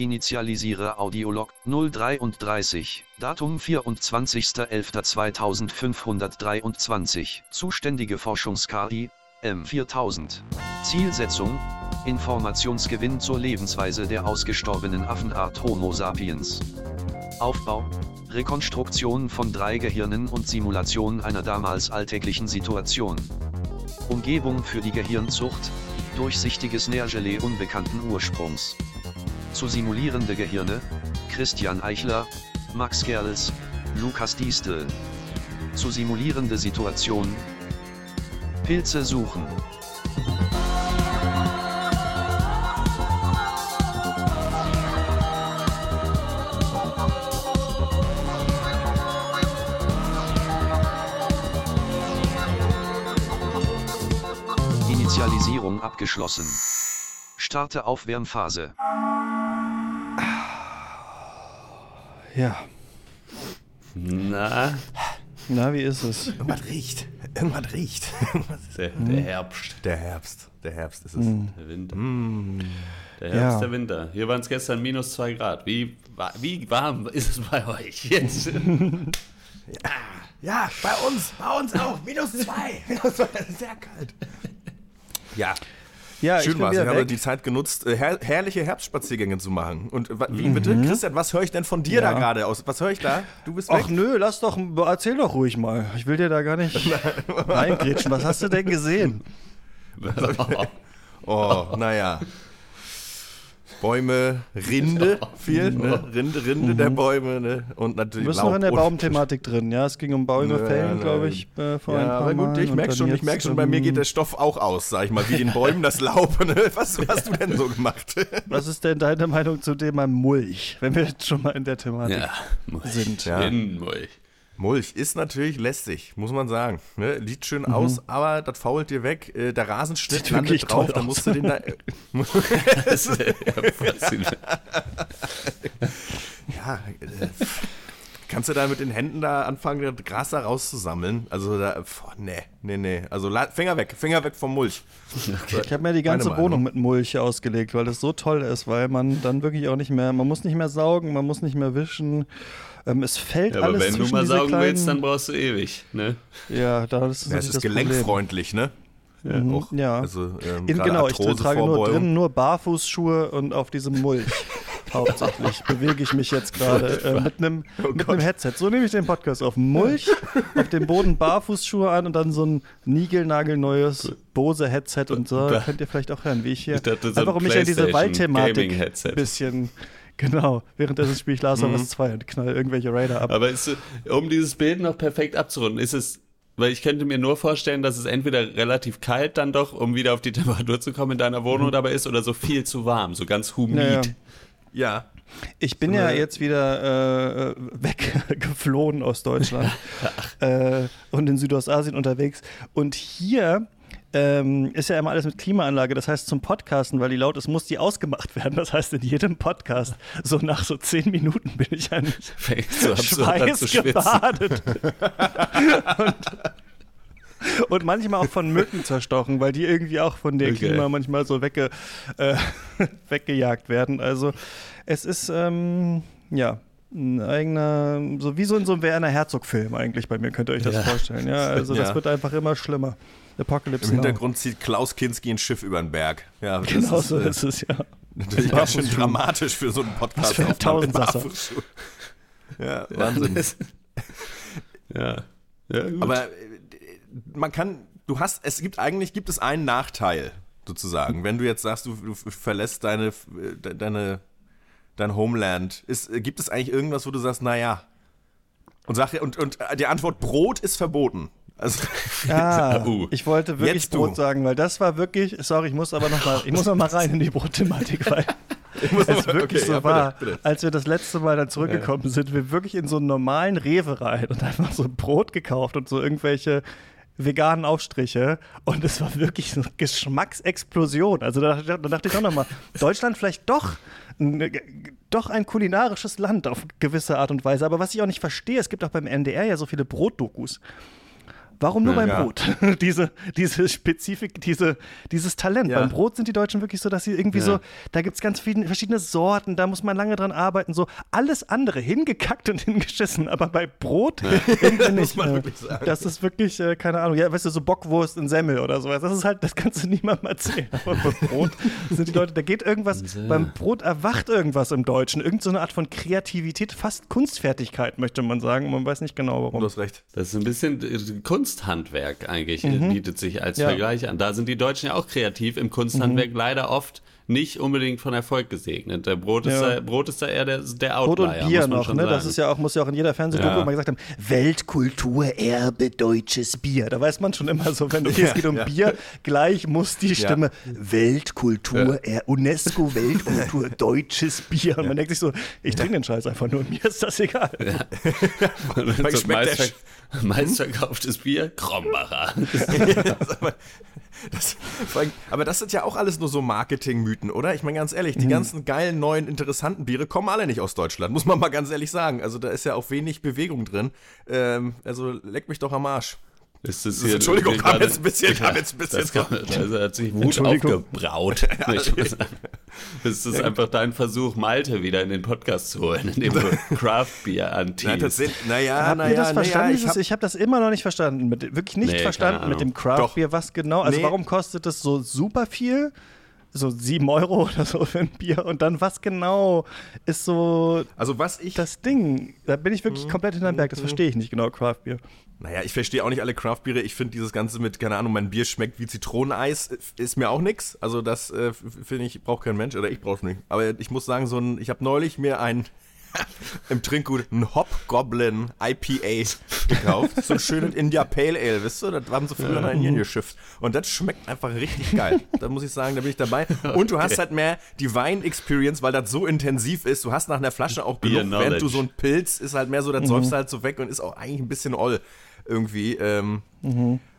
Initialisiere Audiolog 033, Datum 24.11.2523, zuständige Forschungs-KI, M4000. Zielsetzung, Informationsgewinn zur Lebensweise der ausgestorbenen Affenart Homo sapiens. Aufbau, Rekonstruktion von drei Gehirnen und Simulation einer damals alltäglichen Situation. Umgebung für die Gehirnzucht, durchsichtiges Nährgelee unbekannten Ursprungs. Zu simulierende Gehirne, Christian Eichler, Max Gerls, Lukas Diestel. Zu simulierende Situation, Pilze suchen. Initialisierung abgeschlossen. Starte Aufwärmphase. Ja. Na, Na, wie ist es? Irgendwas riecht. Irgendwas riecht. der, der Herbst, Der Herbst. Der Herbst ist es. der Winter. Der Herbst, Ja. der Winter. Hier waren es gestern minus zwei Grad. Wie, wie warm ist es bei euch jetzt? Ja, bei uns. Bei uns auch. Minus zwei. Minus zwei. Das ist sehr kalt. Ja. Ja, Schön war's. Ich habe die Zeit genutzt, äh, her herrliche Herbstspaziergänge zu machen. Und wie bitte? Christian, was höre ich denn von dir Ja. da gerade aus? Was höre ich da? Du bist weg? Ach nö, lass doch, erzähl doch ruhig mal. Ich will dir da gar nicht reingrätschen. Was hast du denn gesehen? Oh, naja. Bäume, Rinde, viel, ne? Rinde, Rinde der Bäume, ne? Und Du natürlich bist Laub noch in der Baumthematik drin, ja? Es ging um Bäume Ja, fällen, glaube ich, äh, vor ein Ja, paar aber gut, ich merke schon, ich merke schon, bei mir geht der Stoff auch aus, sag ich mal, wie den Bäumen das Laub. Ne? Was was hast du denn so gemacht? Was ist denn deine Meinung zu Thema Mulch, wenn wir jetzt schon mal in der Thematik ja, Mulch. sind? Ja. In Mulch. Mulch ist natürlich lästig, muss man sagen. Ne? Sieht schön aus, aber das fault dir weg. Äh, der Rasenschnitt Sieht wirklich landet drauf, da musst du den da. Das ist ja faszinierend. ja, äh, kannst du da mit den Händen da anfangen, das Gras da rauszusammeln? Also da, boah, nee, nee, nee. Also Finger weg, Finger weg vom Mulch. Ich habe mir die ganze Wohnung mit Mulch ausgelegt, weil das so toll ist, weil man dann wirklich auch nicht mehr, man muss nicht mehr saugen, man muss nicht mehr wischen. Ähm, es fällt Ja, aber alles wenn du mal saugen kleinen, willst, dann brauchst du ewig. Ne? Ja, da ist Ja, es ist das gelenkfreundlich, ne? Auch, Mhm, ja. Also, ähm, In, genau, ich Arthrose, trage nur drin nur Barfußschuhe und auf diesem Mulch. Hauptsächlich bewege ich mich jetzt gerade äh, mit einem Oh mit einem Headset. So nehme ich den Podcast auf. Mulch, auf dem Boden Barfußschuhe an und dann so ein niegelnagelneues Bose-Headset und so. Da- Könnt ihr vielleicht auch hören, wie ich hier Ich dachte, so ein einfach um mich an diese Waldthematik Gaming-Headset. bisschen. Genau, währenddessen spiele ich Last of Us 2 und knall irgendwelche Raider ab. Aber ist, äh, um dieses Bild noch perfekt abzurunden, ist es, weil ich könnte mir nur vorstellen, dass es entweder relativ kalt dann doch, um wieder auf die Temperatur zu kommen in deiner Wohnung dabei ist, oder so viel zu warm, so ganz humid. Naja. Ja. Ich bin So ja eine- jetzt wieder äh, weggeflohen aus Deutschland äh, und in Südostasien unterwegs. Und hier ähm, ist ja immer alles mit Klimaanlage. Das heißt, zum Podcasten, weil die laut ist, muss die ausgemacht werden. Das heißt, in jedem Podcast, so nach so zehn Minuten bin ich so an zu schwitzen. schweißgebadet. und, und manchmal auch von Mücken zerstochen, weil die irgendwie auch von der Okay. Klima manchmal so wegge, äh, weggejagt werden. Also es ist, ähm, ja, ein eigener, so wie so in so einem Werner Herzog-Film eigentlich bei mir, könnt ihr euch das Ja. vorstellen. Ja, also das Ja. wird einfach immer schlimmer. Apocalypse Im Now. Hintergrund zieht Klaus Kinski ein Schiff über den Berg. Ja, das Genau ist, so äh, ist es, ja. Natürlich ganz schön dramatisch für so einen Podcast. Was für Tausendsasser. Ja, Wahnsinn. ja. ja, gut. Aber äh, man kann, du hast, es gibt eigentlich, gibt es einen Nachteil, sozusagen. Wenn du jetzt sagst, du, du verlässt deine, äh, de- deine, dein Homeland, ist, äh, gibt es eigentlich irgendwas, wo du sagst, naja. Und, sag, und, und die Antwort Brot ist verboten. Also, Ah, Uh. ich wollte wirklich Jetzt du. Brot sagen, weil das war wirklich, sorry, ich muss aber noch mal, ich muss noch mal rein in die Brotthematik, weil ich muss es wirklich okay, so ja, bitte, war. bitte. Als wir das letzte Mal dann zurückgekommen sind, wir wirklich in so einen normalen Rewe rein und einfach so Brot gekauft und so irgendwelche veganen Aufstriche und es war wirklich eine Geschmacksexplosion. Also da, da dachte ich auch noch mal, Deutschland vielleicht doch ein, doch ein kulinarisches Land auf gewisse Art und Weise. Aber was ich auch nicht verstehe, es gibt auch beim NDR ja so viele Brotdokus. Warum nur Ja. beim Ja. Brot? diese, diese Spezifik, diese, dieses Talent. Ja. Beim Brot sind die Deutschen wirklich so, dass sie irgendwie Ja. so, da gibt es ganz viele verschiedene Sorten, da muss man lange dran arbeiten. So alles andere hingekackt und hingeschissen, aber bei Brot irgendwie nicht. man äh, wirklich sagen. Das ist wirklich, äh, keine Ahnung, ja, weißt du, so Bockwurst in Semmel oder sowas. Das ist halt, das kannst du niemandem erzählen. Aber beim Brot sind die Leute, da geht irgendwas, beim Brot erwacht irgendwas im Deutschen. Irgend so eine Art von Kreativität, fast Kunstfertigkeit, möchte man sagen. Man weiß nicht genau warum. Du hast recht. Das ist ein bisschen äh, Kunsthandwerk eigentlich, äh, bietet sich als Ja. Vergleich an. Da sind die Deutschen ja auch kreativ, im Kunsthandwerk leider oft nicht unbedingt von Erfolg gesegnet. Der Brot ist, Ja. da, Brot ist da eher der, der Brot Outlier, und Bier noch, ne? Das ist ja auch, muss ja auch in jeder Fernsehdoku Ja. immer gesagt haben, Weltkulturerbe deutsches Bier. Da weiß man schon immer so, wenn okay, es Ja, geht um ja. Bier, gleich muss die Stimme Weltkultur, er UNESCO Weltkultur deutsches Bier. Und man denkt sich so, ich trinke den Scheiß einfach nur, mir ist das egal. Und Weil so meist, meistverkauftes Bier, Krombacher. Das, aber, das, sind ja auch alles nur so Marketingmythen, oder? Ich meine ganz ehrlich, die ganzen geilen, neuen, interessanten Biere kommen alle nicht aus Deutschland, muss man mal ganz ehrlich sagen. Also da ist ja auch wenig Bewegung drin. Ähm, also leck mich doch am Arsch. Ist das Das- Entschuldigung, hier kam gerade- jetzt ein bisschen- kam jetzt ein bisschen Das, kam, das hat sich Wut aufgebraut. Ich muss sagen. Das ist einfach dein Versuch, Malte wieder in den Podcast zu holen, indem du Nein, anteast. tatsächlich, naja, Habt naja, ihr das verstanden? naja, ich ich hab, ich habe das immer noch nicht verstanden. Mit, wirklich nicht Nee, verstanden mit dem Craft Beer, was genau. Also Nee. warum kostet das so super viel? So sieben Euro oder so für ein Bier. Und dann was genau ist so also was ich, das Ding? Da bin ich Mhm. wirklich komplett hinterm Berg. Das verstehe ich nicht genau, Craft Beer. naja, ich verstehe auch nicht alle Craftbiere. Ich finde dieses Ganze mit, keine Ahnung, mein Bier schmeckt wie Zitroneneis, äh, ist mir auch nix. Also das äh, finde ich, braucht kein Mensch, oder ich brauch's nicht. Aber ich muss sagen, so ein, ich habe neulich mir ein im Trinkgut ein Hobgoblin IPA gekauft. So ein schönes India Pale Ale, wisst ihr? Das haben sie früher nach Indien geschifft. Und das schmeckt einfach richtig geil. Da muss ich sagen, da bin ich dabei. Und du hast halt mehr die Wein-Experience, weil das so intensiv ist. Du hast nach einer Flasche auch Beer genug, während du so ein Pilz ist halt mehr so, das säufst halt so weg und ist auch eigentlich ein bisschen oll irgendwie. Ähm,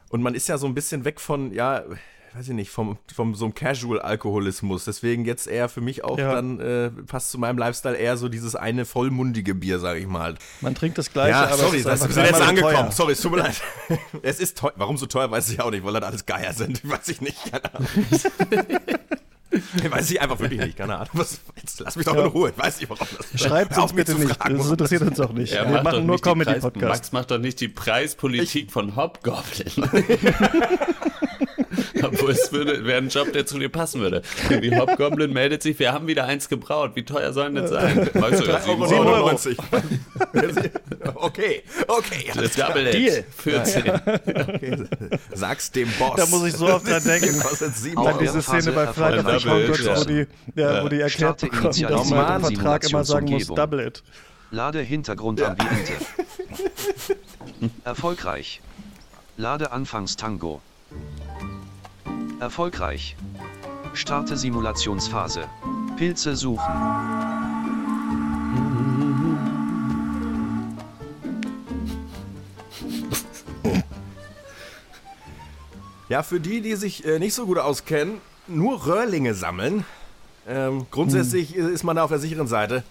Und man ist ja so ein bisschen weg von, ja, weiß ich nicht, vom, vom so einem Casual-Alkoholismus. Deswegen jetzt eher für mich auch Ja. dann äh, passt zu meinem Lifestyle eher so dieses eine vollmundige Bier, sag ich mal. Man trinkt das Gleiche, Ja, aber sorry, es ist das, wir sind jetzt angekommen. teuer. Sorry, es tut mir leid. Es ist teuer. Warum so teuer, weiß ich auch nicht, weil das alles Geier sind. Weiß ich nicht. Keine Ahnung. weiß ich einfach wirklich nicht. Keine Ahnung. Was, jetzt lass mich doch Ja. in Ruhe. Ich weiß nicht, warum das. Schreibt uns auf, mich bitte zu nicht. fragen, Das interessiert uns auch nicht. Er Wir machen nur Comedy-Podcasts. Max macht doch nicht die Preispolitik von Hobgoblin. Obwohl es würde, wäre ein Job, der zu dir passen würde. Die Hobgoblin meldet sich, wir haben wieder eins gebraut. Wie teuer sollen das sein? Weißt du, ja, sieben Sieben Euro. Euro. 99. okay, okay. Das Double It. Deal. 14. okay. Sag's dem Boss. Da muss ich so oft dran denken. Kostet sieben Auch Dann Euro. diese Szene bei Friday erfolgreich. of the Conchords, Ja. wo die, ja, wo die erklärt bekommen, dass man im Vertrag immer sagen muss, double it. Lade Hintergrundambiente. Erfolgreich. Lade Anfangstango. Erfolgreich. Starte Simulationsphase. Pilze suchen. Ja, für die, die sich äh, nicht so gut auskennen, nur Röhrlinge sammeln. Ähm, grundsätzlich Hm. ist man da auf der sicheren Seite,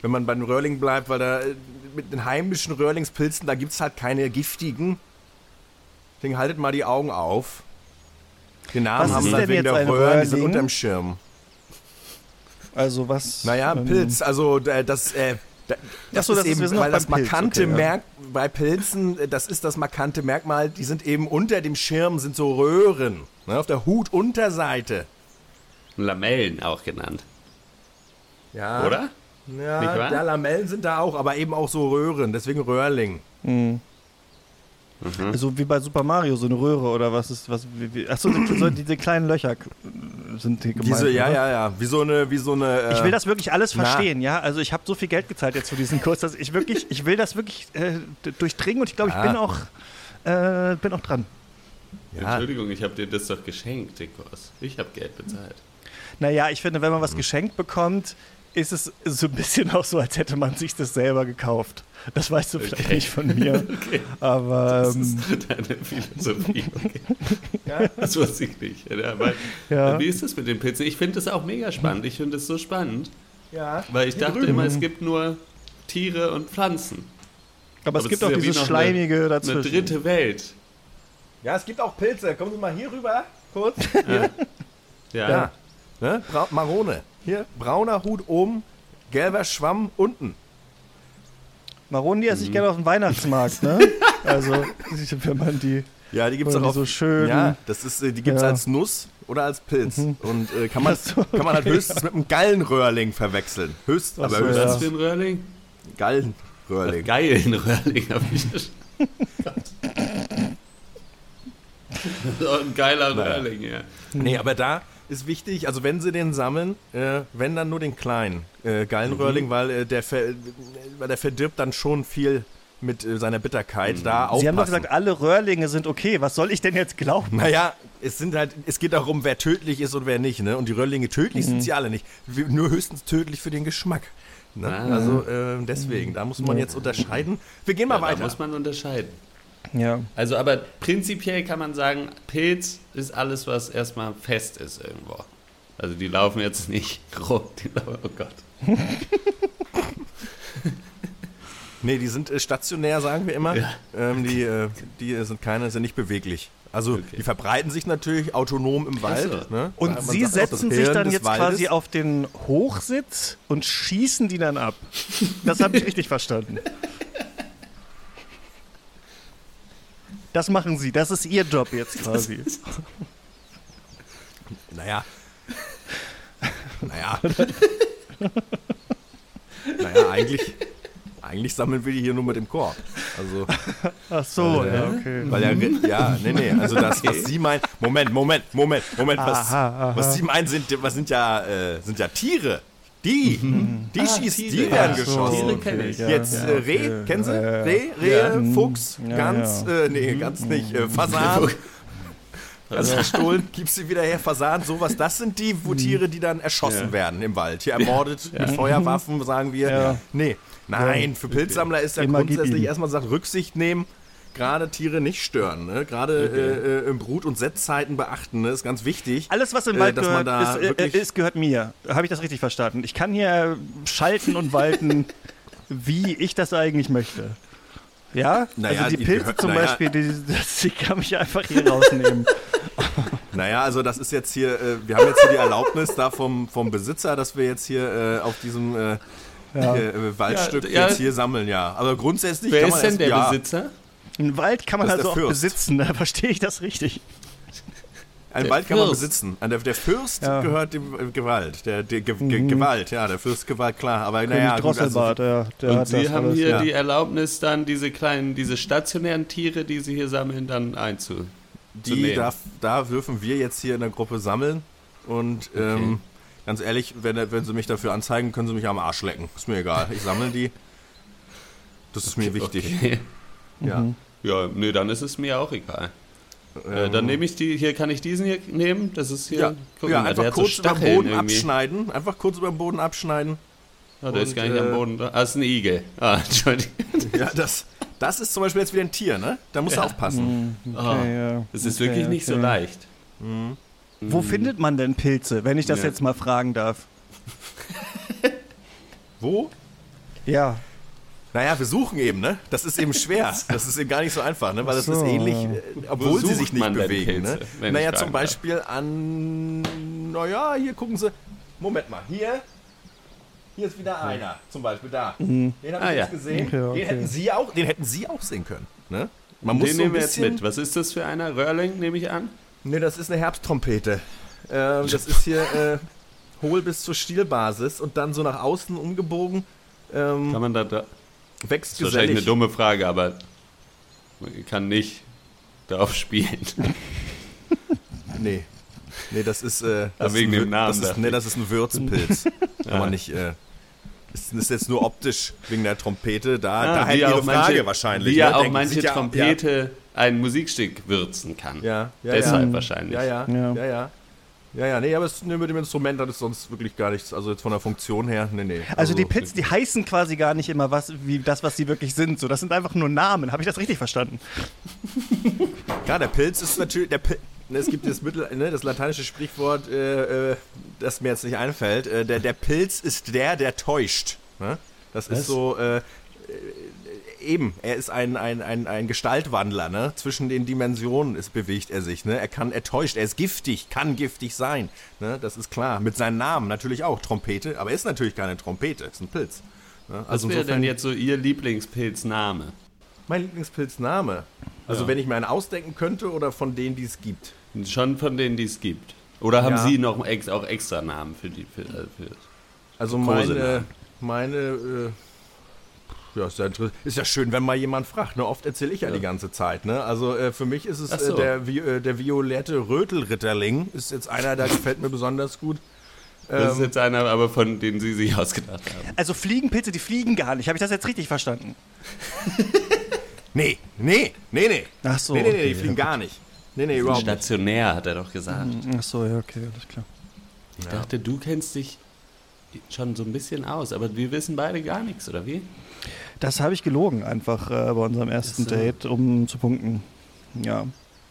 wenn man bei den Röhrlingen bleibt, weil da äh, mit den heimischen Röhrlingspilzen, da gibt es halt keine giftigen. Deswegen haltet mal die Augen auf. Den Namen Was haben ist sie denn wegen jetzt der Röhren, die sind unterm Schirm. Also was? Naja, ähm, Pilz, also äh, das, äh, da- das so, ist das ist- eben, wir noch weil das beim Pilz, markante okay, ja. Merk bei Pilzen, äh, das ist das markante Merkmal, die sind eben unter dem Schirm, sind so Röhren, ne, auf der Hutunterseite. Lamellen auch genannt. Ja. Oder? Ja, Nicht wahr? ja, Lamellen sind da auch, aber eben auch so Röhren, deswegen Röhrling. So wie bei Super Mario, so eine Röhre oder was ist, was, wie, wie, achso, so diese kleinen Löcher äh, sind die gemeint. Diese, ja, oder? ja, ja, wie so eine, wie so eine. Äh, Ich will das wirklich alles na. verstehen, ja. Also ich habe so viel Geld gezahlt jetzt für diesen Kurs, dass ich wirklich, ich will das wirklich äh, durchdringen und ich glaube, ich Ja. bin auch, äh, bin auch dran. Ja. Entschuldigung, ich habe dir das doch geschenkt, den Kurs. Ich habe Geld bezahlt. Naja, ich finde, wenn man Mhm. was geschenkt bekommt, ist es so ein bisschen auch so, als hätte man sich das selber gekauft. Das weißt du vielleicht Okay. nicht von mir. Okay. Aber Das ähm, ist deine Philosophie. Okay. Das wusste ich nicht. Ja, weil, Ja. Wie ist das mit den Pilzen? Ich finde das auch mega spannend. Ich finde es so spannend, ja. weil ich dachte immer, es gibt nur Tiere und Pflanzen. aber es Aber gibt es auch ja wie dieses Schleimige Eine dazwischen. dritte Welt. Ja, es gibt auch Pilze. Kommen Sie mal hier rüber, kurz. Ja. Ja. Ne? Bra Marone. Hier, brauner Hut oben, gelber Schwamm unten. Maronen, die esse Mhm. ich gerne auf dem Weihnachtsmarkt, ne? Also, wenn man die. Ja, die gibt es auch die auf, so schön- Ja, das ist, äh, die gibt es Ja. als Nuss oder als Pilz. Und äh, kann, man, so, kann man halt okay. höchstens mit einem Gallenröhrling verwechseln. Höchst, Ach aber so, höchstens Was für ein Röhrling? Gallenröhrling. Geil, ein Röhrling hab ich das. So ein geiler Naja. Röhrling, ja. Nee, aber da ist wichtig, also wenn sie den sammeln, äh, wenn dann nur den kleinen äh, Gallenröhrling, weil, äh, der weil der verdirbt dann schon viel mit äh, seiner Bitterkeit. Da aufpassen. Sie haben doch gesagt, alle Röhrlinge sind okay. Was soll ich denn jetzt glauben? Naja, es sind halt, es geht darum, wer tödlich ist und wer nicht, ne? Und die Röhrlinge tödlich sind sie alle nicht. Nur höchstens tödlich für den Geschmack. Ne? Ah. Also äh, deswegen, da muss man jetzt unterscheiden. Wir gehen mal Ja, da weiter. muss man unterscheiden. Ja. Also, aber prinzipiell kann man sagen, Pilz ist alles, was erstmal fest ist irgendwo. Also, die laufen jetzt nicht rum. Die laufen, oh Gott. Nee, die sind äh, stationär, sagen wir immer. Ja. Ähm, die, äh, die sind keine, sind nicht beweglich. Also Okay. die verbreiten sich natürlich autonom im Wald. so. Ne? Und Sie setzen sich dann jetzt Waldes. quasi auf den Hochsitz und schießen die dann ab. Das habe ich richtig verstanden. Das machen Sie, das ist Ihr Job jetzt quasi. Naja. Naja. naja, eigentlich, eigentlich sammeln wir die hier nur mit dem Korb. Also, Ach so, ja, okay. weil ja, ja, nee, nee, also das, was Sie meinen, Moment, Moment, Moment, Moment, was, Aha, aha. was Sie meinen, sind, was sind ja, äh, sind ja Tiere. Die, die Ah, schießt, die Tiere, werden ja. geschossen. Tiere kenn ich. Ja, Jetzt ja, äh, Reh, okay. kennen Sie? Ja, ja. Reh, Rehe, Fuchs, Ja, Gans, ja. Äh, nee, ganz nicht, äh, Fasan. Also verstohlen, gibst sie wieder her, Fasan, sowas. Das sind die wo Tiere, die dann erschossen Ja. werden im Wald. Hier ermordet mit Feuerwaffen, sagen wir. Ja. Nee, nein, für Pilzsammler ist ja Immer gib grundsätzlich erstmal sagt, Rücksicht nehmen, gerade Tiere nicht stören. Ne? Gerade äh, äh, im Brut- und Setzzeiten beachten, ne? ist ganz wichtig. Alles, was im Äh, Wald dass man gehört, da ist, äh, wirklich- ist, gehört mir. Habe ich das richtig verstanden? Ich kann hier schalten und walten, wie ich das eigentlich möchte. Ja? Naja, also die Pilze gehört- zum naja. Beispiel, die, das, die kann ich einfach hier rausnehmen. Naja, also das ist jetzt hier, äh, wir haben jetzt hier die Erlaubnis da vom, vom Besitzer, dass wir jetzt hier äh, auf diesem äh, Ja. äh, Waldstück Ja, ja. jetzt hier sammeln, ja. Aber grundsätzlich Wer kann man ist denn erst- der ja, Besitzer? Einen Wald kann man also auch Fürst. besitzen, da verstehe ich das richtig. Einen Der Wald kann man Fürst. besitzen. Der, der Fürst Ja. Mhm. gehört dem äh, Gewalt. Der, der Ge Ge Gewalt, ja, der Fürst Gewalt, klar. Aber naja, König gut, also, Drosselbart, ja, der Und hat Sie das haben alles. hier ja. die Erlaubnis, dann diese kleinen, diese stationären Tiere, die Sie hier sammeln, dann einzu. zu die darf, da dürfen wir jetzt hier in der Gruppe sammeln. Und ähm, ganz ehrlich, wenn, wenn sie mich dafür anzeigen, können sie mich am Arsch lecken. Ist mir egal. Ich sammle die. Das ist mir wichtig. Okay. Ja. Mhm. Ja, nee, dann ist es mir auch egal. Äh, Ähm, dann nehme ich die, hier kann ich diesen hier nehmen. Das ist hier. Ja, guck ja einfach hat so kurz über den Boden irgendwie. abschneiden. Einfach kurz über den Boden abschneiden. Ah, der ist Und, gar nicht äh, am Boden. da. Ah, ist ein Igel. Ah, Entschuldigung. Ja, das, das ist zum Beispiel jetzt wieder ein Tier, ne? Da musst du aufpassen. Ah, Okay, ja. das ist Okay, wirklich nicht so okay. leicht. Wo findet man denn Pilze, wenn ich das Ja. jetzt mal fragen darf? Wo? Ja. Naja, wir suchen eben, ne? Das ist eben schwer. Das ist eben gar nicht so einfach, ne? Weil das Ach ist so. ähnlich, äh, obwohl sie sich nicht bewegen, Pilze, ne? Naja, zum fragen darf? Beispiel an. Naja, hier gucken Sie. Moment mal, hier. Hier ist wieder einer, zum Beispiel da. Den habe Ah, ich ja. jetzt gesehen. Okay, okay. Den hätten Sie auch, den hätten Sie auch sehen können, ne? Man muss Den so nehmen wir jetzt mit. Was ist das für einer? Röhrling, nehme ich an. Ne, das ist eine Herbsttrompete. Ähm, das ist hier äh, hohl bis zur Stielbasis und dann so nach außen umgebogen. Ähm, Kann man da, da wächst Das ist wahrscheinlich eine dumme Frage, aber man kann nicht darauf spielen. Nee. Nee, das ist. Äh, das wegen ist ein dem Namen Das ist, nee, das ist ein Würzpilz. Kann man nicht. Äh, ist, ist jetzt nur optisch wegen der Trompete. Da, Ah, da halt wie Ihre auch Frage manche, wahrscheinlich. Wie ja ne? auch Denken- manche sieht ja- Trompete ein Musikstück würzen kann. Ja, ja, Deshalb ja. wahrscheinlich. Ja, ja, Ja. ja, ja. Ja, nee, aber es, nee, mit dem Instrument hat es sonst wirklich gar nichts. Also jetzt von der Funktion her, nee, nee. Also, die Pilze, die heißen quasi gar nicht immer was wie das, was sie wirklich sind. So, das sind einfach nur Namen. Habe ich das richtig verstanden? Ja, der Pilz ist natürlich. Der Pil ne, es gibt das, Mittel, ne, das lateinische Sprichwort, äh, äh, das mir jetzt nicht einfällt. Äh, der, der Pilz ist der, der täuscht. Ne? Das ist Was? so. Äh, eben, er ist ein, ein, ein, ein Gestaltwandler, ne? Zwischen den Dimensionen ist, bewegt er sich, ne? Er kann, er täuscht, er ist giftig, kann giftig sein, ne? Das ist klar. Mit seinem Namen natürlich auch, Trompete, aber er ist natürlich keine Trompete, ist ein Pilz. Ne? Was Also wäre insofern- denn jetzt so Ihr Lieblingspilzname? Mein Lieblingspilzname. Also Ja. wenn ich mir einen ausdenken könnte oder von denen, die es gibt. Schon von denen, die es gibt. Oder haben Ja. Sie noch ex, auch extra Namen für die? Für, äh, für Also meine, meine, äh, ja, ist ja, ist ja schön, wenn mal jemand fragt. Ne? Oft erzähle ich ja, Ja. die ganze Zeit. Ne? Also äh, für mich ist es Ach so. äh, der, Vi- äh, der violette Rötelritterling. Ist jetzt einer, der gefällt mir besonders gut. das ist Ähm, jetzt einer, aber von denen Sie sich ausgedacht haben. Also Fliegenpilze, die fliegen gar nicht. Habe ich das jetzt richtig verstanden? nee, nee, nee, nee. Ach so. nee, nee, nee, okay, die fliegen ja. gar nicht. Nee, nee, überhaupt nicht. Stationär, hat er doch gesagt. Ach so, ja, okay, alles klar. Ich dachte, du kennst dich schon so ein bisschen aus, aber wir wissen beide gar nichts, oder wie? Das habe ich gelogen einfach äh, bei unserem ersten Ach so. Date, um zu punkten. Ja.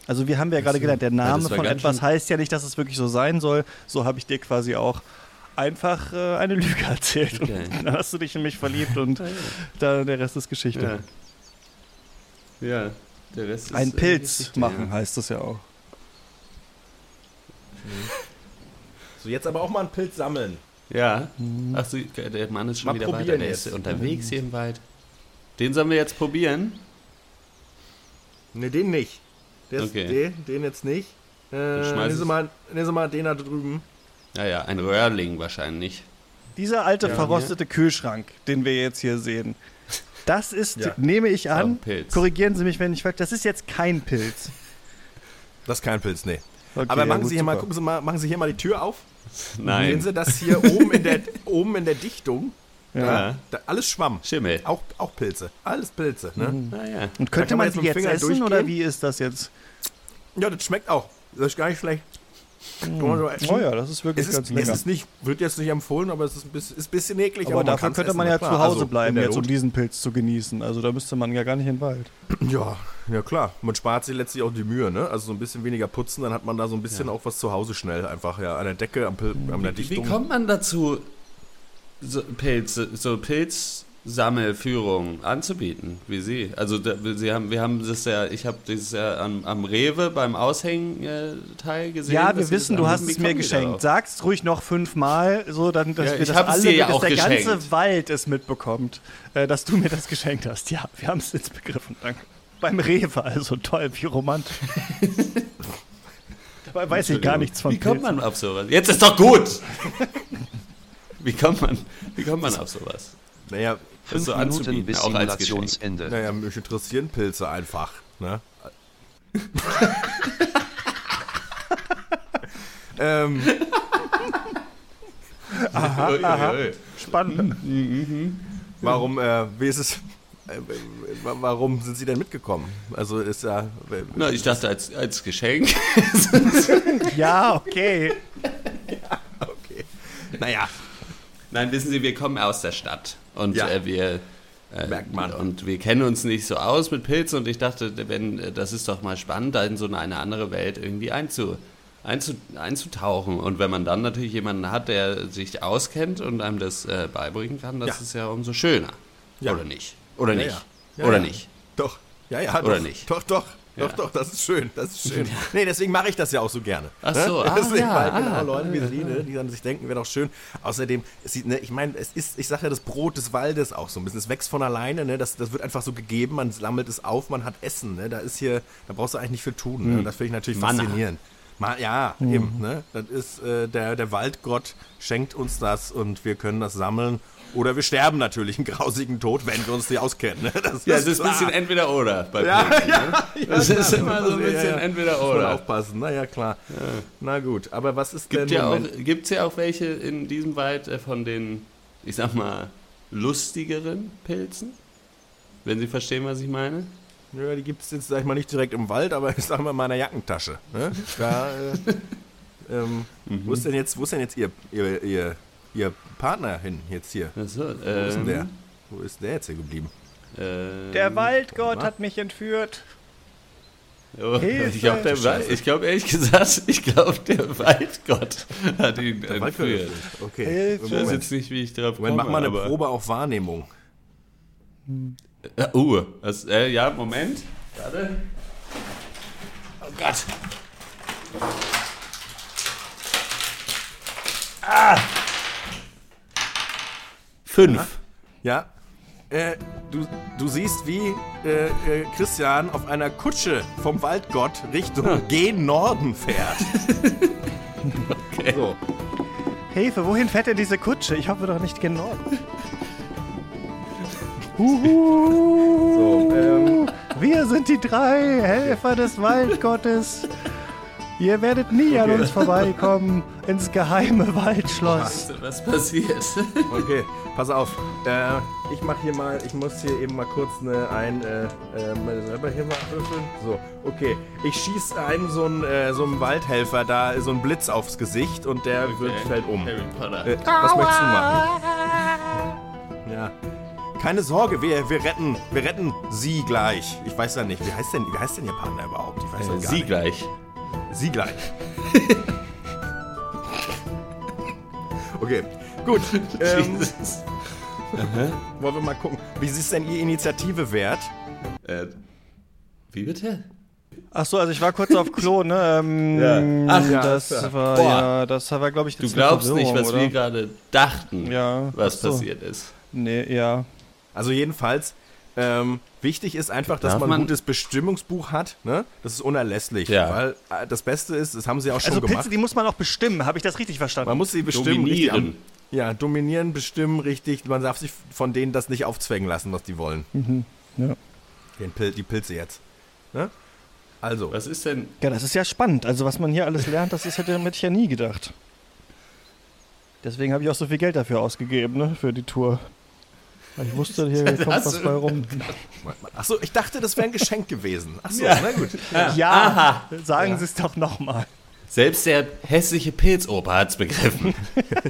Also wir haben ja gerade gelernt, der Ja, Name das war von etwas heißt ja nicht, dass es wirklich so sein soll. So habe ich dir quasi auch einfach äh, eine Lüge erzählt. Okay. Und dann hast du dich in mich verliebt und da, der Rest ist Geschichte. Ja. Ja, der Rest ist. Ein äh, Pilz Geschichte, machen Ja. heißt das ja auch. So, jetzt aber auch mal einen Pilz sammeln. Ja. Ach so, der Mann ist schon Mal wieder weiter. Der jetzt. ist unterwegs hier im Wald. Den sollen wir jetzt probieren. Ne, den nicht. Der ist, Okay. den, den jetzt nicht. Äh, nehmen Sie mal, nehmen Sie mal den da drüben. Naja, ein Röhrling wahrscheinlich. Dieser alte Ja. verrostete Kühlschrank, den wir jetzt hier sehen, das ist, Ja. nehme ich an, korrigieren Sie mich, wenn ich falsch, das ist jetzt kein Pilz. Das ist kein Pilz, nee. Okay, Aber ja, machen gut, Sie hier mal, super. gucken Sie mal, machen Sie hier mal die Tür auf. Sehen Nein. Sie das hier oben in der, oben in der Dichtung? Ja. Da, alles Schwamm. Schimmel. Auch, auch Pilze. Alles Pilze. Ne? Naja. Und Da könnte kann man man jetzt die jetzt Finger essen durchgehen. oder wie ist das jetzt? Ja, das schmeckt auch. Das ist gar nicht schlecht. Man essen. Oh ja, das ist wirklich Es ist, ganz es lecker. ist nicht, wird jetzt nicht empfohlen, aber es ist ein bisschen, ist ein bisschen eklig. aber dafür kann's könnte essen, man ja klar. zu Hause Also, bleiben, der jetzt um diesen Pilz zu genießen. Also da müsste man ja gar nicht in den Wald. Ja, ja klar. Man spart sich letztlich auch die Mühe, ne? Also so ein bisschen weniger putzen, dann hat man da so ein bisschen auch was zu Hause schnell. Einfach ja an der Decke, am, Pil an der Wie Dichtung. kommt man dazu, so Pilze, so Pilzsammelführungen anzubieten, wie Sie? Also da, Sie haben, wir haben das ja, ich habe dieses ja am, am Rewe beim Aushängenteil gesehen. Ja, wir wissen, du hast es mir geschenkt. Sag's ruhig noch fünfmal, so dann, dass Ja, wir das alle, ja dass der geschenkt. ganze Wald es mitbekommt, äh, dass du mir das geschenkt hast. Ja, wir haben es jetzt begriffen. Danke. Beim Rewe, also toll, wie romantisch. Dabei weiß ich gar nichts von Wie kommt man auf sowas? Jetzt ist doch gut! wie, kommt man, wie kommt man auf sowas? Naja, Fünf so Minuten anzubieten, bis Simulationsende. naja, mich interessieren Pilze einfach, ne? ähm, ui, ui. Spannend. warum, äh, wie ist es, äh, wa- warum sind Sie denn mitgekommen? Also ist ja, Na, ich dachte als, als Geschenk. Ja, okay. okay. Naja, Nein, wissen Sie, wir kommen aus der Stadt und Ja. äh, wir äh, Merkt man. und wir kennen uns nicht so aus mit Pilzen und ich dachte, wenn äh, das ist doch mal spannend, da in so eine andere Welt irgendwie einzu, einzu, einzutauchen und wenn man dann natürlich jemanden hat, der sich auskennt und einem das äh, beibringen kann, das Ja. ist ja umso schöner, Ja. oder nicht? Oder nicht? oder nicht? Doch, ja, ja, Oder doch, nicht? Doch, doch, Ja. doch, doch, das ist schön, das ist schön. Nee, deswegen mache ich das ja auch so gerne. Ach Ne? so, ah, deswegen, ja, weil genau ah. Leute wie Sie, ne, die dann sich denken, wäre doch schön. Außerdem, sieht, ne, ich meine, es ist, ich sage ja, das Brot des Waldes auch so ein bisschen. Es wächst von alleine, ne, das, das wird einfach so gegeben, man sammelt es auf, man hat Essen, ne, da ist hier, da brauchst du eigentlich nicht viel tun. Ne? Und das finde ich natürlich Manna. faszinierend. Ma, ja, eben, ne? Das ist, äh, der, der Waldgott schenkt uns das und wir können das sammeln. Oder wir sterben natürlich einen grausigen Tod, wenn wir uns die auskennen. Ne? Das Ja, es ist ein bisschen entweder oder bei Ja, Pilzen, ja, ne? ja, Das ist klar, immer so ein muss bisschen ja, ja. entweder Muss oder. aufpassen, na ja, klar. Na gut, aber was ist Gibt denn ja Moment? gibt's ja auch welche in diesem Wald äh, von den, ich sag mal, lustigeren Pilzen? Wenn Sie verstehen, was ich meine? Ja, die gibt es jetzt, sag ich mal, nicht direkt im Wald, aber ich sag mal in meiner Jackentasche. Ne? Da, äh, ähm, Mhm. wo ist denn jetzt, wo ist denn jetzt ihr, ihr, ihr, ihr Partner hin jetzt hier? Achso, Wo ist denn ähm, der? Wo ist der jetzt hier geblieben? ähm, Der Waldgott hat mich entführt. Oh, Hilfe! ich glaube, glaube ehrlich gesagt, ich glaube, der Waldgott hat ihn Der entführt. Okay. Hilfe. Ich weiß jetzt nicht, wie ich drauf Moment komme, mach mal eine aber Probe auf Wahrnehmung. Äh, uh, das, äh, ja, Moment. Warte. Oh Gott. Ah! Fünf. Ja. Äh, du, du siehst, wie äh, äh, Christian auf einer Kutsche vom Waldgott Richtung gen Norden fährt. Okay. So. Hilfe, wohin fährt denn diese Kutsche? Ich hoffe doch nicht gen Norden. Huhu. So, ähm, Wir sind die drei Helfer des Waldgottes. Ihr werdet nie an Okay. uns vorbeikommen ins geheime Waldschloss. Was passiert? Okay, pass auf. Äh, ich mach hier mal, ich muss hier eben mal kurz eine, ein, äh, äh, selber hier mal würfeln. So, okay. Ich schieß einem so einen, äh, so einen Waldhelfer da so einen Blitz aufs Gesicht und der wird, fällt um. Harry Potter. Äh, was möchtest du machen? Ja. Keine Sorge, wir, wir retten, wir retten sie gleich. Ich weiß ja nicht, wie heißt denn, wie heißt denn ihr Partner überhaupt? Ich weiß ja gar Sie nicht. gleich. Sie gleich. okay, gut. Ähm, Jesus. wollen wir mal gucken. Wie ist denn Ihr Initiative wert? Äh, wie bitte? Ach so, also ich war kurz auf Klo, ne? Ähm, Ja. Ach, ja, das ja. war Boah. ja, das war glaube ich Du glaubst nicht, was oder? wir gerade dachten, Ja, was so. passiert ist. Nee, ja. Also jedenfalls, ähm, wichtig ist einfach, dass Darf man ein gutes Bestimmungsbuch hat. Ne? Das ist unerlässlich. Ja. Weil äh, das Beste ist, das haben sie auch schon Also gemacht. Pilze, die muss man auch bestimmen. Habe ich das richtig verstanden? man muss sie bestimmen. Richtig, Dominieren. ja, dominieren, bestimmen, richtig. Man darf sich von denen das nicht aufzwängen lassen, was die wollen. ja. Den Pil die Pilze jetzt. Ne? Also, Was ist denn? ja, das ist ja spannend. Also was man hier alles lernt, das ist, hätte ich ja nie gedacht. Deswegen habe ich auch so viel Geld dafür ausgegeben, ne? Für die Tour. Ich wusste, hier kommt hast was du- bei rum. achso, ich dachte, das wäre ein Geschenk gewesen. Achso, Ja. na gut. Ja, sagen Sie es doch nochmal. Selbst der hässliche Pilzoper hat's begriffen.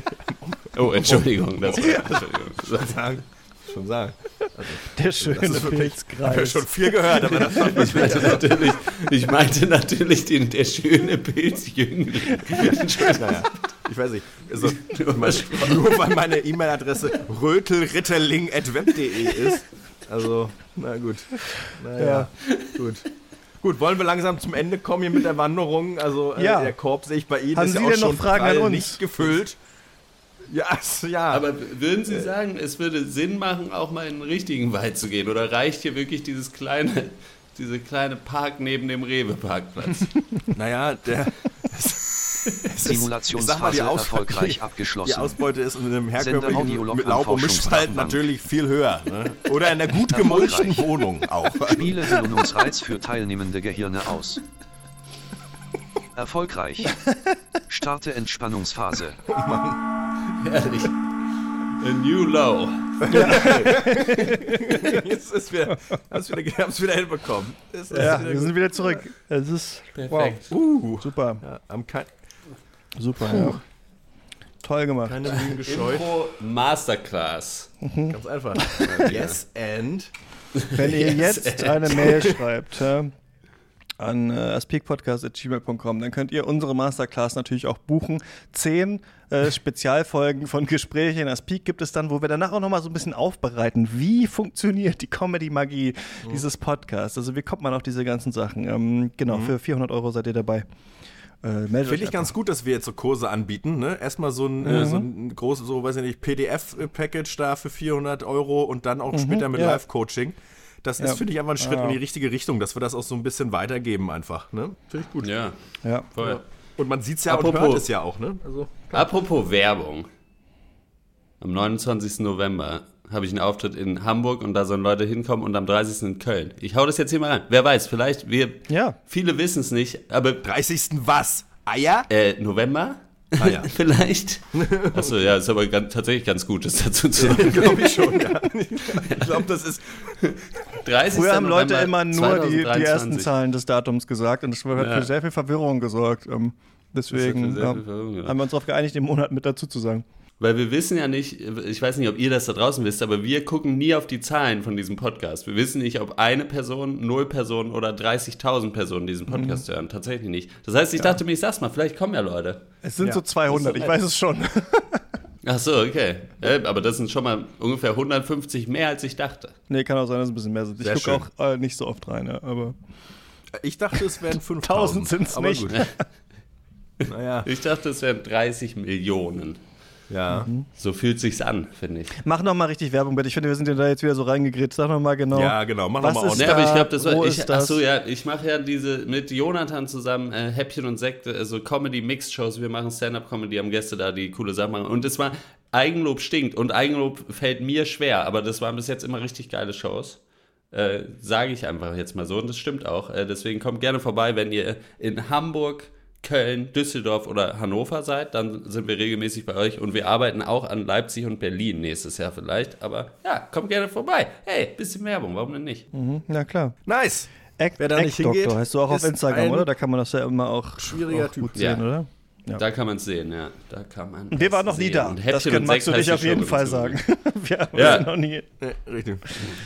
oh, Entschuldigung. Das war, Entschuldigung. Schon sagen. Schon sagen. Der schöne wirklich- Ich habe Pilzkreis. schon viel gehört, aber das war Ich meinte natürlich, ich meinte natürlich den, der schöne Pilzjüngling. Entschuldigung. Naja, ich weiß nicht. Also, nur weil meine E-Mail-Adresse rötelritterling.web.de ist. Also, na gut. Naja, Ja. gut. Gut, wollen wir langsam zum Ende kommen hier mit der Wanderung? Also, äh, Ja. der Korb sehe ich bei Ihnen Haben ist ja Sie auch denn noch schon Fragen an uns? nicht gefüllt. Ja, ja. Aber würden Sie sagen, es würde Sinn machen, auch mal in den richtigen Wald zu gehen? Oder reicht hier wirklich dieses kleine, diese kleine Park neben dem Rewe-Parkplatz? naja, der. Simulationsphase die erfolgreich Die abgeschlossen. Ausbeute ist in einem herkömmlichen mit Laub- und Mischwald Forschungsdatenbank. natürlich viel höher. Ne? Oder in einer gut gemulchten. Wohnung auch. Spiele Belohnungsreiz für teilnehmende Gehirne aus. Erfolgreich. Starte Entspannungsphase. Ehrlich. A new low. Jetzt ist wieder, haben's wieder, haben's wieder hinbekommen. Ja, wieder wir sind wieder zurück. Es ist Perfekt. Wow. Uh, Super, ja, haben super. Ja. Toll gemacht. keine Mühen gescheut. Impro Masterclass. Ganz einfach. Yes and. Wenn ihr Yes, jetzt Ed. eine Mail schreibt ja, an äh, aspikpodcast.gmail.com, dann könnt ihr unsere Masterclass natürlich auch buchen. Zehn äh, Spezialfolgen von Gesprächen in Aspik gibt es dann, wo wir danach auch nochmal so ein bisschen aufbereiten, wie funktioniert die Comedy-Magie dieses Podcasts. Also wie kommt man auf diese ganzen Sachen. Ähm, genau, für 400 Euro seid ihr dabei. Äh, Finde ich ganz gut, dass wir jetzt so Kurse anbieten. Ne? Erstmal so ein, äh, so ein großes, so weiß ich nicht, PDF-Package da für 400 Euro und dann auch später mit ja. Live-Coaching. Das Ja. ist, finde ich, einfach ein Schritt Ja. in die richtige Richtung, dass wir das auch so ein bisschen weitergeben einfach. Ne? Finde ich gut. Ja, Ja. voll. Und man sieht es ja und Apropos- hört es ja auch. Ne? Also, Apropos Werbung. Am 29. November habe ich einen Auftritt in Hamburg und da sollen Leute hinkommen und am 30. in Köln. Ich hau das jetzt hier mal rein. Wer weiß, vielleicht wir, Ja. viele wissen es nicht, aber 30. was? Eier? äh, November? Ah, ja. vielleicht? Achso, ja, ist aber ganz, tatsächlich ganz gut, das dazu zu sagen. Glaube ich schon, ja. Ich glaube, das ist. 30. Früher haben Leute November immer nur die, die 2023. ersten Zahlen des Datums gesagt und das hat Ja. für sehr viel Verwirrung gesorgt. Ähm, deswegen ja. haben wir uns darauf geeinigt, den Monat mit dazu zu sagen. Weil wir wissen ja nicht, ich weiß nicht, ob ihr das da draußen wisst, aber wir gucken nie auf die Zahlen von diesem Podcast. Wir wissen nicht, ob eine Person, null Personen oder 30.000 Personen diesen Podcast hören. Tatsächlich nicht. Das heißt, ich dachte mir, ich sag's mal, vielleicht kommen ja Leute. Es sind Ja. so 200, Ist ich weiß es schon. Ach so, okay. Äh, aber das sind schon mal ungefähr 150 mehr, als ich dachte. Nee, kann auch sein, dass es ein bisschen mehr sind. Ich gucke auch äh, nicht so oft rein, ja, aber Ich dachte, es wären 5000. 1000 sind's aber nicht. Gut. naja, Ich dachte, es wären 30 Millionen. Ja. So fühlt sich's an, finde ich. mach noch mal richtig Werbung bitte. Ich finde, wir sind ja da jetzt wieder so reingegrätscht. Sag noch mal genau. Ja, genau. Mach Was noch mal ist Nee, ordentlich. da? aber ich glaube, das war. Ich, ist ach das? so, ja, ich mache ja diese mit Jonathan zusammen äh, Häppchen und Sekte, also Comedy-Mix-Shows. Wir machen Stand-Up-Comedy, haben Gäste da, die coole Sachen machen. Und es war Eigenlob stinkt und Eigenlob fällt mir schwer, aber das waren bis jetzt immer richtig geile Shows. Äh, Sage ich einfach jetzt mal so und das stimmt auch. Äh, deswegen kommt gerne vorbei, wenn ihr in Hamburg, Köln, Düsseldorf oder Hannover seid, dann sind wir regelmäßig bei euch und wir arbeiten auch an Leipzig und Berlin nächstes Jahr vielleicht. Aber ja, kommt gerne vorbei. Hey, bisschen Werbung, warum denn nicht? Mhm, na klar. Nice. Act, Wer da nicht Act Doktor hingeht, heißt du auch auf Instagram, oder? Da kann man das ja immer auch, schwieriger auch Typ. gut sehen, Ja. oder? Ja. Da kann man es sehen, ja. Da kann man. Wir waren noch nie sehen. da. Und Das können, und magst du dich auf jeden Fall sagen. Wir haben Ja. noch nie. Nee, richtig.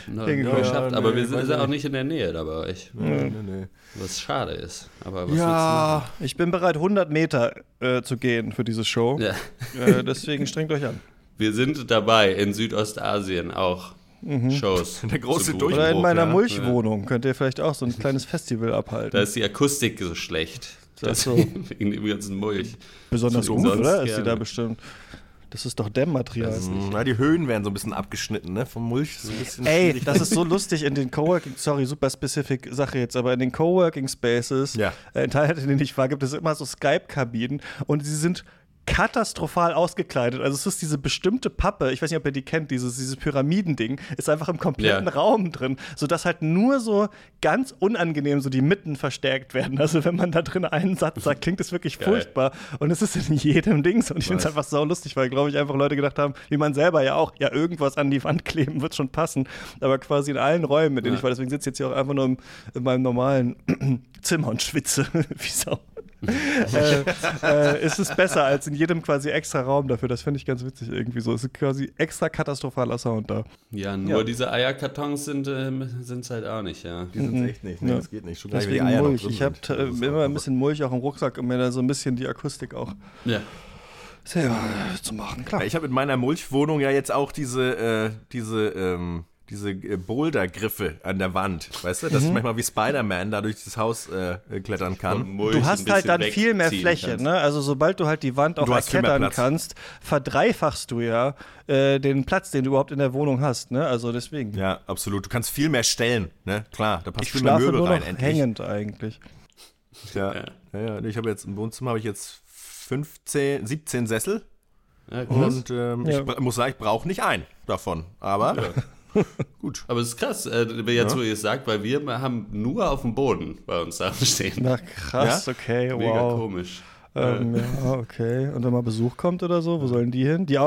Noch, Hingekommen. noch geschafft, Ja, aber nee, wir sind ja ich auch nicht in der Nähe da bei euch. Nee, nee, nee. Was schade ist. Aber was Ja, Ich bin bereit, 100 Meter äh, zu gehen für diese Show. Ja. Äh, deswegen strengt euch an. Wir sind dabei, in Südostasien auch Mhm. Shows. Der große. Durchbruch. Oder in meiner ja. Mulchwohnung könnt ihr vielleicht auch so ein kleines Festival abhalten. Da ist die Akustik so schlecht. Ach so. Wegen dem ganzen Mulch. Besonders so gut, oder? Ist die da bestimmt. Das ist doch Dämmmaterial. Na, die Höhen werden so ein bisschen abgeschnitten, ne? Vom Mulch ist ein bisschen Ey, das ist so lustig in den Coworking, sorry, super specific Sache jetzt, aber in den Coworking Spaces, Ja. äh, in Teilen, in denen ich war, gibt es immer so Skype-Kabinen und sie sind katastrophal ausgekleidet. Also es ist diese bestimmte Pappe, ich weiß nicht, ob ihr die kennt, dieses, dieses Pyramidending, ist einfach im kompletten Ja. Raum drin, sodass halt nur so ganz unangenehm so die Mitten verstärkt werden. Also wenn man da drin einen Satz sagt, klingt es wirklich Geil. furchtbar. Und es ist in jedem Dings. Und ich finde es einfach sau lustig, weil, glaube ich, einfach Leute gedacht haben, wie man selber ja auch, ja, irgendwas an die Wand kleben wird schon passen. Aber quasi in allen Räumen, mit denen Ja. ich war, deswegen sitze ich jetzt hier auch einfach nur im, in meinem normalen Zimmer und schwitze wie Sau. Äh, äh, ist es besser als in jedem quasi extra Raum dafür. Das finde ich ganz witzig irgendwie so. Es ist quasi extra katastrophaler Sound da. Ja, nur Ja. diese Eierkartons sind ähm, es halt auch nicht, ja. Die sind echt nicht, ne? Ja. Das geht nicht. Schon wenn die Deswegen Eier noch Mulch. drin Ich habe ist immer ein bisschen Mulch auch im Rucksack, um mir da so ein bisschen die Akustik auch Ja. selber zu machen. Klar. Ja, ich habe in meiner Mulchwohnung ja jetzt auch diese, äh, diese, ähm, diese äh, Boulder-Griffe an der Wand. Weißt du, dass Mhm. ich manchmal wie Spider-Man da durch das Haus äh, äh, klettern kann. Du hast halt dann viel mehr Fläche, kannst. ne? Also sobald du halt die Wand auch Platz. kannst, verdreifachst du ja äh, den Platz, den du überhaupt in der Wohnung hast, ne? Also deswegen. Ja, absolut. Du kannst viel mehr stellen, ne? Klar, da passt ich viel mehr schlafe Möbel nur rein, noch endlich. hängend eigentlich. Ja, Ja. ja. ja, Ich habe jetzt im Wohnzimmer habe ich jetzt 15, 17 Sessel Ja, und ähm, Ja. ich muss sagen, ich brauche nicht einen davon. Aber gut. Aber es ist krass, äh, jetzt wo ihr es sagt, weil wir haben nur auf dem Boden bei uns Sachen stehen. Na krass, okay, Mega wow. komisch. Ähm, ja, okay. Und wenn mal Besuch kommt oder so, wo sollen die hin? Die,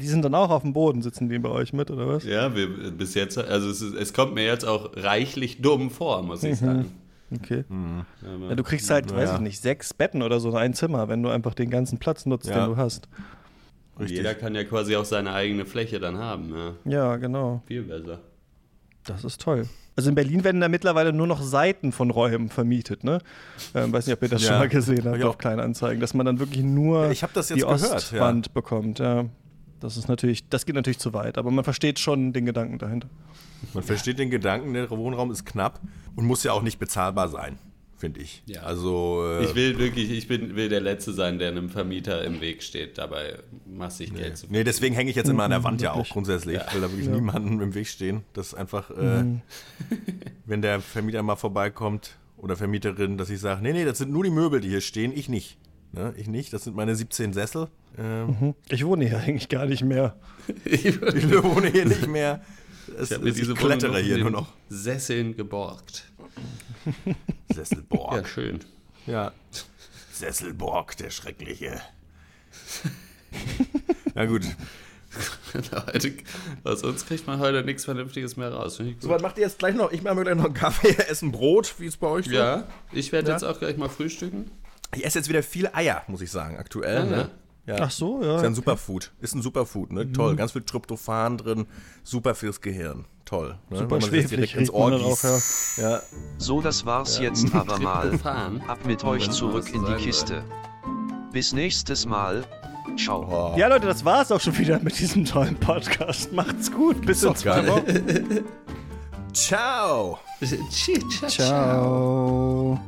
die sind dann auch auf dem Boden, sitzen die bei euch mit, oder was? Ja, wir bis jetzt, also es, es kommt mir jetzt auch reichlich dumm vor, muss Mhm. ich sagen. Okay. Aber- Ja, du kriegst halt, weiß ich nicht, sechs Betten oder so in ein Zimmer, wenn du einfach den ganzen Platz nutzt, Ja. den du hast. Richtig. Jeder kann ja quasi auch seine eigene Fläche dann haben. Ja. Ja, genau. Viel besser. Das ist toll. Also in Berlin werden da mittlerweile nur noch Seiten von Räumen vermietet, ne? Ähm, weiß nicht, ob ihr das Ja. schon mal gesehen Hab habt auf auch. Kleinanzeigen, dass man dann wirklich nur Ja, ich hab das jetzt die gehört, ja. Ostwand bekommt, ja. Das ist natürlich, das geht natürlich zu weit, aber man versteht schon den Gedanken dahinter. Man versteht den Gedanken, der Wohnraum ist knapp und muss ja auch nicht bezahlbar sein, finde ich. Ja. Also äh, Ich will wirklich, ich bin, will der Letzte sein, der einem Vermieter im Weg steht, dabei massig Geld zu Nee, deswegen hänge ich jetzt immer an der Wand ja auch grundsätzlich. Ja. Ich will da wirklich niemandem im Weg stehen. Das ist einfach, äh, wenn der Vermieter mal vorbeikommt oder Vermieterin, dass ich sage, nee, nee, das sind nur die Möbel, die hier stehen, ich nicht. Ne, ich nicht, das sind meine 17 Sessel. Ähm, Ich wohne hier eigentlich gar nicht mehr. Ich, Ich wohne hier nicht mehr. Es, ich ich diese klettere hier nur noch. Sesseln geborgt. Ja, Sesselborg. schön. Ja. Sesselborg, der Schreckliche. Na gut. Leute, aus uns kriegt man heute nichts Vernünftiges mehr raus. So, was macht ihr jetzt gleich noch? Ich mache mir gleich noch einen Kaffee, essen Brot, wie es bei euch so? Ja, ich werde Ja. jetzt auch gleich mal frühstücken. Ich esse jetzt wieder viele Eier, muss ich sagen, aktuell. Ah, ne? Ja. Ach so, ja. Ist ja ein Superfood. Ist ein Superfood, ne? Toll. Ganz viel Tryptophan drin. Super fürs Gehirn. Toll. Ne? Super schweflich direkt ins Ohr auch, gießt. Ja. So, das war's jetzt aber mal. Ab mit euch zurück in die sein Kiste. Bis nächstes Mal. Ciao. Ja, Leute, das war's auch schon wieder mit diesem tollen Podcast. Macht's gut. Bis in zwei. Wochen. Ciao. Ciao. Ciao.